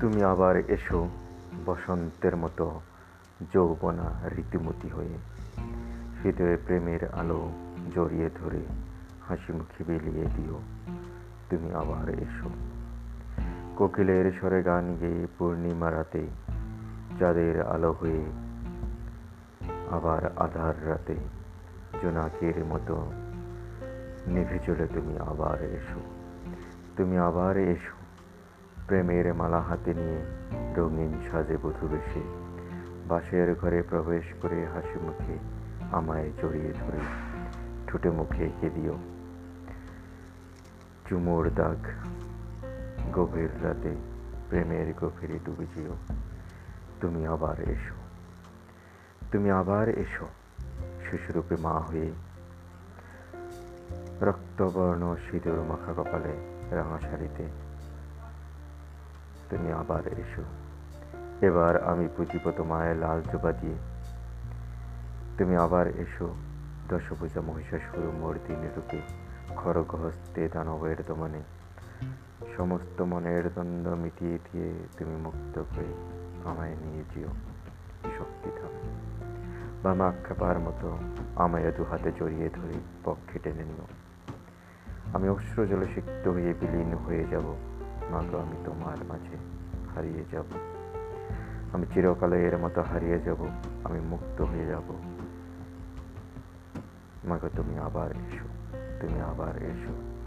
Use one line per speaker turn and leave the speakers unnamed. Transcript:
তুমি আবার এসো বসন্তের মতো যৌবনা রীতিমতি হয়ে। হৃদয়ে প্রেমের আলো জড়িয়ে ধরে হাসি মুখে বিলিয়ে দিও। তুমি আবার এসো। কোকিলের স্বরে গান গেয়ে পূর্ণিমা রাতে চাঁদের আলো হয়ে আবার আধার রাতে জোনাকের মতো নিভে চলে তুমি আবার এসো। তুমি আবার এসো প্রেমের মালা হাতে নিয়ে রঙিন সাজে বধু বেশে। বাসের ঘরে প্রবেশ করে হাসি মুখে আমায় জড়িয়ে ধরে। ঠোঁটে মুখে এঁকে দিও চুমোর দাগ গভীর রাতে প্রেমের গভীরে ডুবে যেও। তুমি আবার এসো। তুমি আবার এসো, শিশুরূপে মা হয়ে। রক্তবর্ণ সিঁদুর মাখা কপালে রাঙা শাড়িতে তুমি আবার এসো। এবার আমি পুজিব তোমায় লাল জোবা দিয়ে। তুমি আবার এসো, দশভূজা মহিষাসুর মর্দিনী রূপে। খড়গ হস্তে দানবের দমনে। সমস্ত মনের দ্বন্দ্ব মিটিয়ে দিয়ে তুমি মুক্ত হয়ে আমায় নিয়ে যেও। শক্তি থামে। বা মাক্ষাপার মতো আমায় দু হাতে জড়িয়ে ধরে পক্ষে টেনে নিও। আমি অশ্রু জলে সিক্ত হয়ে বিলীন হয়ে যাব। মাগো, আমি তোমার মাঝে হারিয়ে যাব। আমি চিরকালের মতো হারিয়ে যাব, আমি মুক্ত হয়ে যাব। মাগো, তুমি আবার এসো, তুমি আবার এসো।